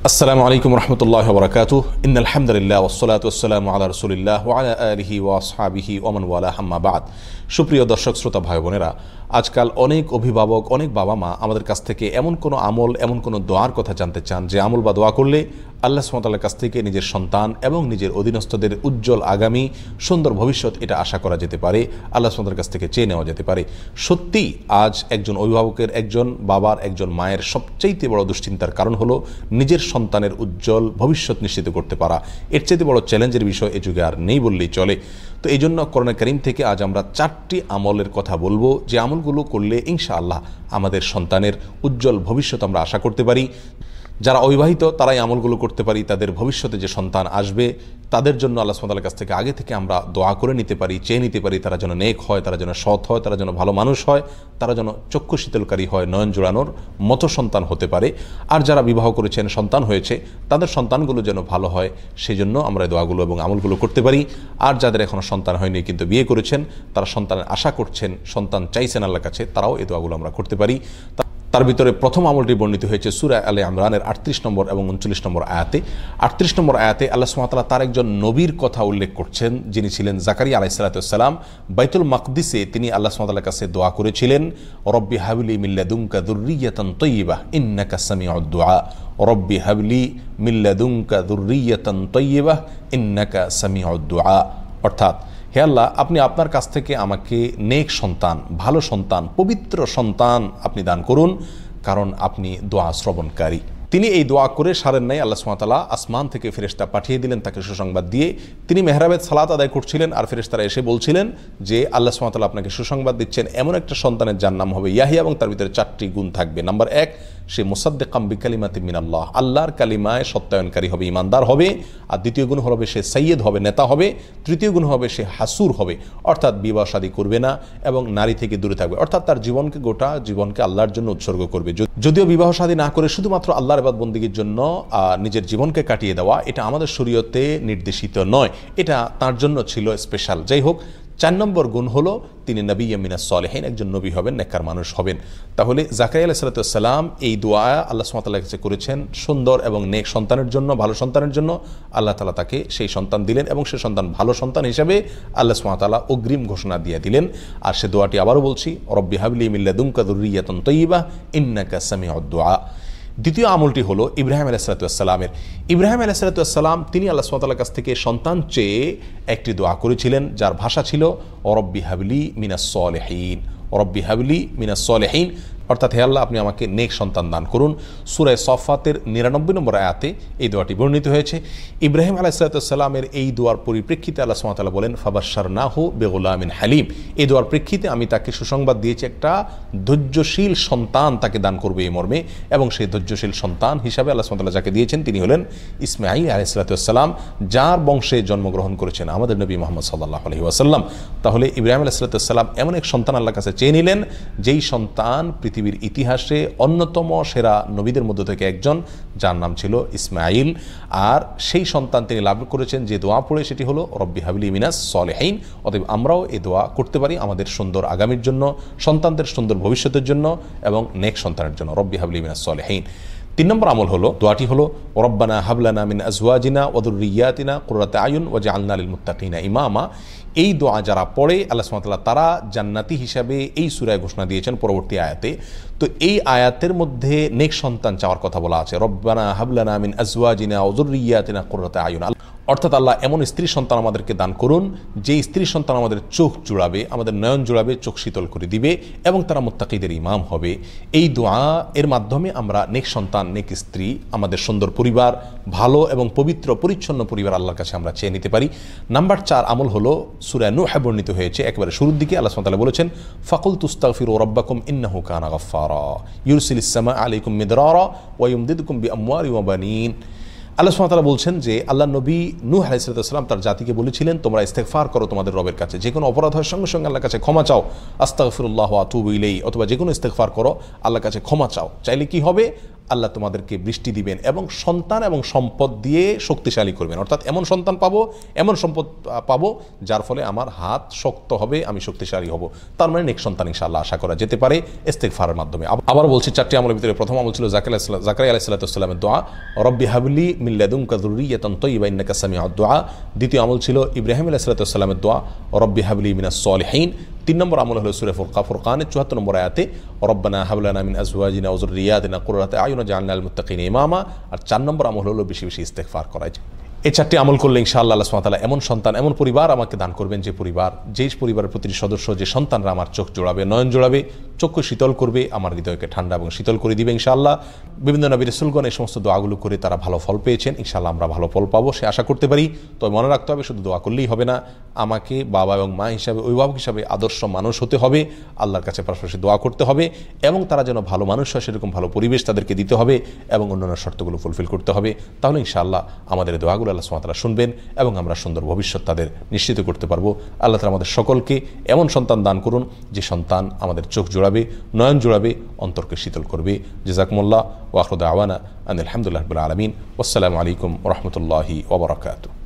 السلام عليكم ورحمة الله وبركاته. إن الحمد لله والصلاة والسلام على رسول الله وعلى آله وأصحابه ومن والاه. أما بعد সুপ্রিয় দর্শক, শ্রোতা ভাই বোনেরা, আজকাল অনেক অভিভাবক, অনেক বাবা মা আমাদের কাছ থেকে এমন কোনো আমল, এমন কোনো দোয়ার কথা জানতে চান যে আমল বা দোয়া করলে আল্লাহ সুমতাল্লার কাছ থেকে নিজের সন্তান এবং নিজের অধীনস্থদের উজ্জ্বল আগামী, সুন্দর ভবিষ্যৎ এটা আশা করা যেতে পারে, আল্লাহ সুমতার কাছ থেকে চেয়ে নেওয়া যেতে পারে। সত্যি, আজ একজন অভিভাবকের, একজন বাবার, একজন মায়ের সবচাইতে বড় দুশ্চিন্তার কারণ হলো নিজের সন্তানের উজ্জ্বল ভবিষ্যৎ নিশ্চিত করতে পারা। এর চাইতে বড় চ্যালেঞ্জের বিষয় এ যুগে আর নেই বললেই চলে। তো এই জন্য করোনা করিম থেকে আজ আমরা চারটি আমলের কথা বলব। যে আমলগুলো করলে ইনশাআল্লাহ আমাদের সন্তানের উজ্জ্বল ভবিষ্যৎ আমরা আশা করতে পারি। যারা অবিবাহিত, তারাই আমলগুলো করতে পারি, তাদের ভবিষ্যতে যে সন্তান আসবে, তাদের জন্য আল্লাহ সুমতালের কাছ থেকে আগে থেকে আমরা দোয়া করে নিতে পারি, চেয়ে নিতে পারি, তারা যেন নেক হয়, তারা যেন সৎ হয়, তারা যেন ভালো মানুষ হয়, তারা যেন চক্ষু শীতলকারী হয়, নয়ন জোড়ানোর মতো সন্তান হতে পারে। আর যারা বিবাহ করেছেন, সন্তান হয়েছে, তাদের সন্তানগুলো যেন ভালো হয় সেই জন্য আমরা দোয়াগুলো এবং আমলগুলো করতে পারি। আর যাদের এখনও সন্তান হয়নি কিন্তু বিয়ে করেছেন, তারা সন্তানের আশা করছেন, সন্তান চাইছেন আল্লাহর কাছে, তারাও এই দোয়াগুলো আমরা করতে পারি। তার ভিতরে প্রথম আমলটি বর্ণিত হয়েছে সুরা আলে আমরানের আটত্রিশ নম্বর এবং উনচল্লিশ নম্বর আয়াতে। আটত্রিশ নম্বর আয়াতে আল্লাহ সুমাতালা তার একজন নবীর কথা উল্লেখ করছেন, যিনি ছিলেন জাকারিয়া আলাইসালাতাম বাইতুল মাকদিসে তিনি আল্লাহ সুমাতালার কাছে দোয়া করেছিলেন, রব্বি হাবলি মিল্লাদুমকা দুর্রিয়াতন তৈবা ইন্নাকা সামি দোয়া রব্বি হাবলি মিল্লাদুমকা দুর্রিয়াতন তৈবা ইন্নাকা সামি দোয়া অর্থাৎ হে আল্লাহ, আপনি আপনার কাছ থেকে আমাকে নেক সন্তান, ভালো সন্তান, পবিত্র সন্তান আপনি দান করুন, কারণ আপনি দোয়া শ্রবণকারী। তিনি এই দোয়া করে সারেন নাই, আল্লাহ সুমাতালা আসমান থেকে ফেরেস্তা পাঠিয়ে দিলেন তাকে সুসংবাদ দিয়ে। তিনি মেহরাবেদ সালাত আদায় করছিলেন আর ফেরেস্তারা এসে বলছিলেন যে, আল্লাহ সুমাতালা আপনাকে সুসংবাদ দিচ্ছেন, এমন একটা সন্তানের যার নাম হবে ইয়াহিয়া এবং তার ভিতরে চারটি গুণ থাকবে। নাম্বার এক, সে মুসাদ্দেকাম বিকালিমাতি মিনাল্লাহ। আল্লাহর কালিমায় সত্যায়নকারী হবে, ইমানদার হবে। আর দ্বিতীয় গুণ হবে, সে সৈয়দ হবে, নেতা হবে। তৃতীয় গুণ হবে, সে হাসুর হবে। অর্থাৎ বিবাহ শাদী করবে না এবং নারী থেকে দূরে থাকবে। অর্থাৎ তার জীবনকে গোটা জীবনকে আল্লাহর জন্য উৎসর্গ করবে। যদিও বিবাহ শাদী না করে শুধুমাত্র আল্লাহর এবাদ বন্দীগীর জন্য নিজের জীবনকে কাটিয়ে দেওয়া, এটা আমাদের শরীয়তে নির্দেশিত নয়। এটা তার জন্য ছিল স্পেশাল যাই হোক, চার নম্বর গুণ হলো, তিনি নবী ইয়ামিনা সলেহেন, একজন নবী হবেন নেকার মানুষ হবেন। তাহলে জাকাই আলাহ সালাতাম এই দোয়া আল্লাহ সুমাতাল্লাহ কাছে করেছেন, সুন্দর এবং নেক সন্তানের জন্য, ভালো সন্তানের জন্য। আল্লাহ তালা তাকে সেই সন্তান দিলেন এবং সে সন্তান ভালো সন্তান হিসেবে আল্লাহ সুমাতাল্লাহ অগ্রিম ঘোষণা দিয়ে দিলেন। আর সে দোয়াটি আবারও বলছি, রব্বি হাবলি মিল্লা দুমকাদুরিয়াতন তৈবা ইন্নাকা সামি দোয়া। দ্বিতীয় আমলটি হলো ইব্রাহিম আলাইসালাতামের ইব্রাহিম আলাইসালাতাম তিনি আল্লাহ সুমতাল্লাহ কাছ থেকে সন্তান চেয়ে একটি দোয়া করেছিলেন, যার ভাষা ছিল অরব্বি হাবলি মিনাস অরব্বি হাবলি মিনাস সলেহীন। অর্থাৎ হে আল্লাহ, আপনি আমাকে নেক সন্তান দান করুন। সুরায় সফাতের নিরানব্বই নম্বর আয়াতে এই দোয়াটি বর্ণিত হয়েছে। ইব্রাহিম আলাহিসাল্লামের এই দোয়ার পরিপ্রেক্ষিতে আল্লাহ সুমাতাল্লাহ বলেন ফাবাসার নাহু বেগুলামিন হালিম। এই দোয়ার প্রেক্ষিতে আমি তাকে সুসংবাদ দিয়েছি, একটা ধৈর্যশীল সন্তান তাকে দান করবে এই মর্মে। এবং সেই ধৈর্যশীল সন্তান হিসাবে আল্লাহ সুমাতাল্লাহ যাকে দিয়েছেন, তিনি হলেন ইসমাইল আলাইসালাতাম যার বংশে জন্মগ্রহণ করেছেন আমাদের নবী মোহাম্মদ সাল্লাহ আলহি তাহলে ইব্রাহিম আলাইসালাতাম এমন এক সন্তান আল্লাহ কাছে চেয়ে নিলেন যেই সন্তান পৃথিবীর ইতিহাসে অন্যতম সেরা নবীদের মধ্য থেকে একজন, যার নাম ছিল ইসমাইল আর সেই সন্তান তিনি লাভ করেছেন যে দোয়া পড়ে, সেটি হলো, রব্বি হাবিলি মিনাস সলেহাইন অতএব আমরাও এ দোয়া করতে পারি আমাদের সুন্দর আগামীর জন্য, সন্তানদের সুন্দর ভবিষ্যতের জন্য এবং নেক্সট সন্তানের জন্য। রব্বি হাবিলি মিনাস সলেহাইন তিন নম্বর আমল হলো, দোয়াটি হলো, রব্বানা হাবলানা মিন আজওয়াজিনা ওদুরিয়াতিনা কুরাতে আয়ুন ওয়াজে আল্লাহ আলিল মুত্তাকিনা ইমামা। এই দোয়া যারা পড়ে, আল্লাহ সুমতাল্লাহ তারা জান্নাতি হিসাবে এই সুরায় ঘোষণা দিয়েছেন পরবর্তী আয়াতে। তো এই আয়াতের মধ্যে নেক সন্তান চাওয়ার কথা বলা আছে, রব্বানা হাবলানা মিন আজওয়াজিনা ওদুরিয়াতিনা কুরাতে আয়ুন। অর্থাৎ আল্লাহ এমন স্ত্রী সন্তান আমাদেরকে দান করুন যে স্ত্রী সন্তান আমাদের চোখ জুড়াবে, আমাদের নয়ন জুড়াবে, চোখ শীতল করে দিবে এবং তারা মোত্তাকিদের ইমাম হবে। এই দোয়া এর মাধ্যমে আমরা নেক সন্তান, নেক স্ত্রী, আমাদের সুন্দর পরিবার, ভালো এবং পবিত্র, পরিচ্ছন্ন পরিবার আল্লাহর কাছে আমরা চেয়ে নিতে পারি। নাম্বার চার আমল হলো সুরানু বর্ণিত হয়েছে, একেবারে শুরুর দিকে আল্লাহ সাল্লাহ বলেছেন ফাকুল তুস্তাফির ও রব্বাকুম ইন্নাহু কানা গফারা ইউরসিল ইসলামা আলাইকুম মিদরারা ওয়ুমদিদকুম বি আমওয়ারি ওয়াবানিন আল্লাহ সুমাতারা বলছেন যে, আল্লাহ নবী নূহ আলাইসালাম তার জাতিকে বলেছিলেন, তোমরা ইস্তেকফার করো তোমাদের রবের কাছে। যে কোনো অপরাধ হয় সঙ্গে সঙ্গে আল্লাহর কাছে ক্ষমা চাও। আস্তাগফিরুল্লাহ আতুব ইলেই অথবা যে কোনো ইস্তেকফার করো, আল্লাহর কাছে ক্ষমা চাও। চাইলে কি হবে? আল্লাহ তোমাদেরকে বৃষ্টি দিবেন এবং সন্তান এবং সম্পদ দিয়ে শক্তিশালী করবেন। অর্থাৎ এমন সন্তান পাবো, এমন সম্পদ পাবো, যার ফলে আমার হাত শক্ত হবে, আমি শক্তিশালী হব। তার মানে নেক্সট সন্তান ইনশাআল্লাহ আশা করা যেতে পারে ইস্তেকফারের মাধ্যমে। আবার বলছি, চারটি আমলের ভিতরে প্রথম আমল ছিল জাকারি আলাহ সাল্লামের দোয়া। রব্বি হাবলি মিল্লাদুম কাদুরিয়াতন তৈবা ইন্নাকা সামিউদ দোয়া। দ্বিতীয় আমল ছিল ইব্রাহিম আলাহ সাল্লামের দোয়া। রব্বি হাবলি মিনাস সলিহীন। তিন নম্বর আমল হলো সুরে ফুরকা ফুরকানের চুয়াত্তর নম্বর আয়াতে, রব্বানা হাবলানা মিন আজওয়াজিনা ওজুরিয়াতিনা কুরাতে আয়ুনা জাআলনা আল মুত্তাকিনা ইমামা আর চার নম্বর আমল হলো বেশি বেশি ইস্তেকফার করা। এই চারটি আমল করলে ইনশাআল্লাহ আল্লাহ ওয়া এমন সন্তান, এমন পরিবার আমাকে দান করবেন যে পরিবার যেই পরিবারের প্রতিটি সদস্য, যে সন্তানরা আমার চোখ জোড়াবে, নয়ন জোড়াবে চক্ষু শীতল করবে, আমার হৃদয়কে ঠান্ডা এবং শীতল করে দিবে ইনশাআল্লাহ। বিভিন্ন নবী রসুলগণ এই সমস্ত দোয়াগুলো করে তারা ভালো ফল পেয়েছেন, ইনশাআল্লাহ আমরা ভালো ফল পাবো, সে আশা করতে পারি। তবে মনে রাখতে হবে, শুধু দোয়া করলেই হবে না, আমাকে বাবা এবং মা হিসাবে, অভিভাবক হিসাবে আদর্শ মানুষ হতে হবে, আল্লাহর কাছে পাশাপাশি দোয়া করতে হবে এবং তারা যেন ভালো মানুষ হয়, সেরকম ভালো পরিবেশ তাদেরকে দিতে হবে এবং অন্যান্য শর্তগুলো ফুলফিল করতে হবে। তাহলে ইনশাআল্লাহ আমাদের এই আল্লাহ সুমাতারা শুনবেন এবং আমরা সুন্দর ভবিষ্যৎ তাদের নিশ্চিত করতে পারব। আল্লাহ তালা আমাদের সকলকে এমন সন্তান দান করুন, যে সন্তান আমাদের চোখ জোড়াবে, নয়ন জোড়াবে, অন্তরকে শীতল করবে। জেজাকমুল্লাহ ওয়াহরুদ আওয়ানা আন আলহামদুলিল্লাহ আলমিন। আসসালামু আলাইকুম রহমতুল্লাহি ওবরাকাতু